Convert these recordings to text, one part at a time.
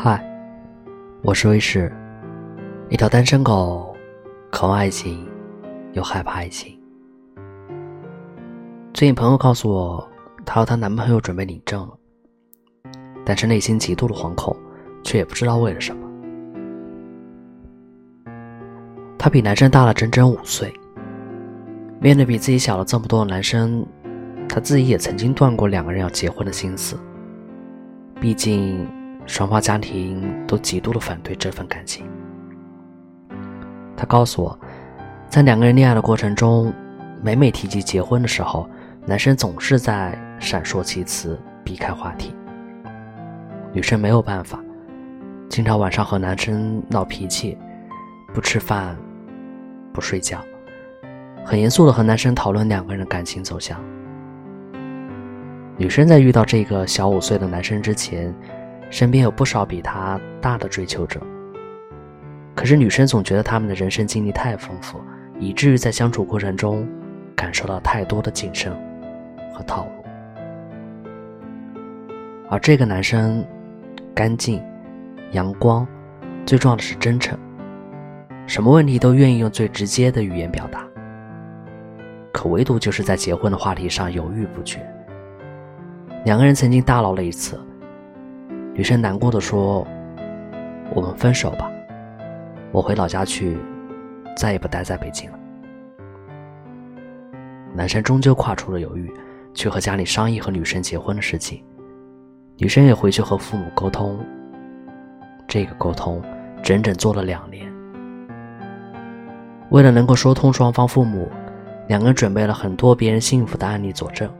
嗨，我是威士，一条单身狗，渴望爱情，又害怕爱情。最近朋友告诉我，她和她男朋友准备领证了，但是内心极度的惶恐，却也不知道为了什么。她比男生大了整整五岁，面对比自己小了这么多的男生，她自己也曾经断过两个人要结婚的心思。毕竟，双方家庭都极度的反对这份感情。他告诉我，在两个人恋爱的过程中，每每提及结婚的时候，男生总是在闪烁其词，避开话题。女生没有办法，经常晚上和男生闹脾气，不吃饭，不睡觉，很严肃的和男生讨论两个人的感情走向。女生在遇到这个小五岁的男生之前，身边有不少比他大的追求者。可是女生总觉得他们的人生经历太丰富，以至于在相处过程中感受到太多的谨慎和套路。而这个男生干净、阳光，最重要的是真诚，什么问题都愿意用最直接的语言表达。可唯独就是在结婚的话题上犹豫不决。两个人曾经大闹了一次，女生难过的说：“我们分手吧，我回老家去，再也不待在北京了。”男生终究跨出了犹豫，去和家里商议和女生结婚的事情。女生也回去和父母沟通，这个沟通整整做了两年。为了能够说通双方父母，两个人准备了很多别人幸福的案例佐证，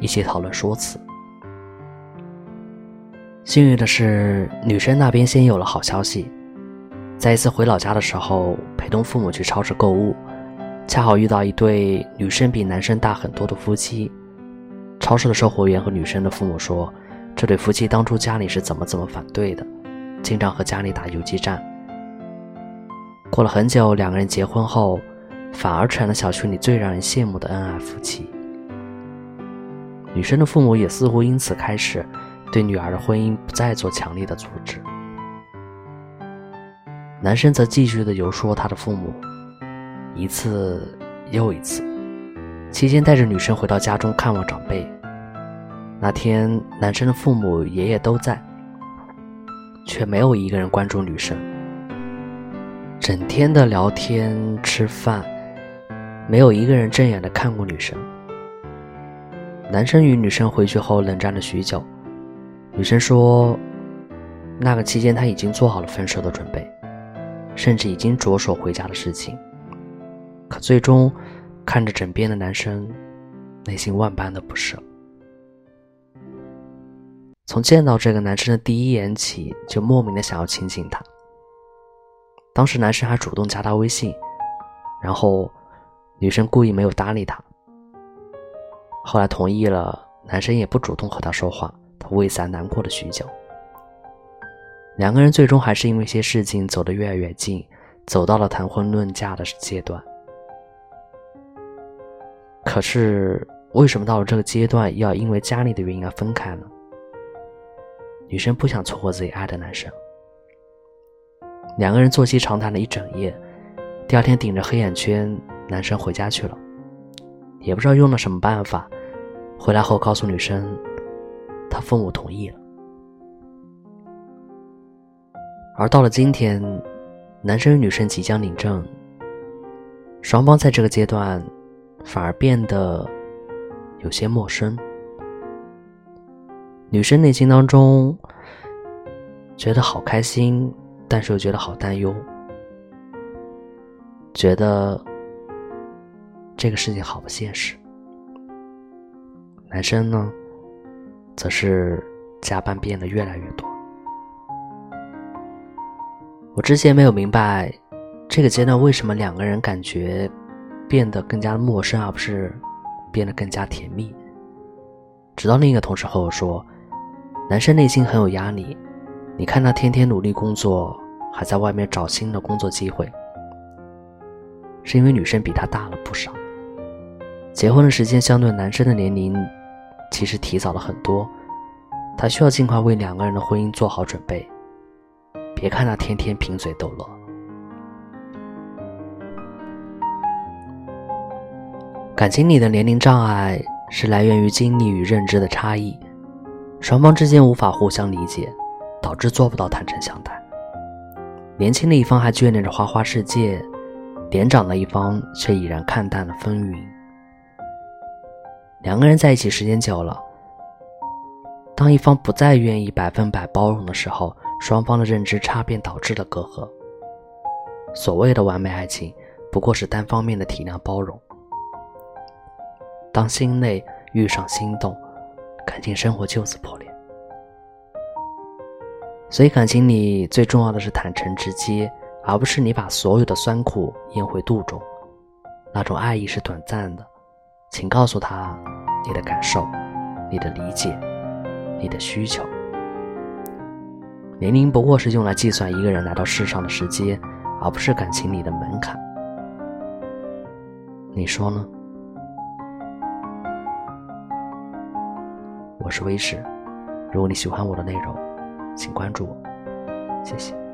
一起讨论说辞。幸运的是，女生那边先有了好消息。在一次回老家的时候，陪同父母去超市购物，恰好遇到一对女生比男生大很多的夫妻。超市的售货员和女生的父母说，这对夫妻当初家里是怎么怎么反对的，经常和家里打游击战。过了很久，两个人结婚后，反而成了小区里最让人羡慕的恩爱夫妻。女生的父母也似乎因此开始。对女儿的婚姻不再做强烈的阻止，男生则继续的游说他的父母，一次又一次。期间带着女生回到家中看望长辈。那天，男生的父母、爷爷都在，却没有一个人关注女生。整天的聊天吃饭，没有一个人正眼的看过女生。男生与女生回去后冷战了许久。女生说：“那个期间，她已经做好了分手的准备，甚至已经着手回家的事情。可最终，看着枕边的男生，内心万般的不舍。从见到这个男生的第一眼起，就莫名的想要亲近他。当时男生还主动加她微信，然后女生故意没有搭理他。后来同意了，男生也不主动和她说话。”为此难过了许久。两个人最终还是因为一些事情走得越来越近，走到了谈婚论嫁的阶段。可是，为什么到了这个阶段，要因为家里的原因而分开呢？女生不想错过自己爱的男生。两个人坐席长谈了一整夜，第二天顶着黑眼圈，男生回家去了，也不知道用了什么办法，回来后告诉女生。他父母同意了，而到了今天，男生与女生即将领证，双方在这个阶段反而变得有些陌生。女生内心当中觉得好开心，但是又觉得好担忧，觉得这个事情好不现实。男生呢？则是加班变得越来越多。我之前没有明白，这个阶段为什么两个人感觉变得更加陌生，而不是变得更加甜蜜。直到另一个同事和我说，男生内心很有压力，你看他天天努力工作，还在外面找新的工作机会，是因为女生比他大了不少，结婚的时间相对男生的年龄。其实提早了很多，他需要尽快为两个人的婚姻做好准备，别看他天天贫嘴逗乐。感情里的年龄障碍是来源于经历与认知的差异，双方之间无法互相理解，导致做不到坦诚相待。年轻的一方还眷恋着花花世界，年长的一方却已然看淡了风云。两个人在一起时间久了，当一方不再愿意百分百包容的时候，双方的认知差便导致了隔阂。所谓的完美爱情，不过是单方面的体谅包容。当心累遇上心动，感情生活就此破裂。所以感情里最重要的是坦诚直接，而不是你把所有的酸苦咽回肚中。那种爱意是短暂的，请告诉他你的感受、你的理解、你的需求。年龄不过是用来计算一个人来到世上的时间，而不是感情里的门槛。你说呢？我是威士，如果你喜欢我的内容，请关注我，谢谢。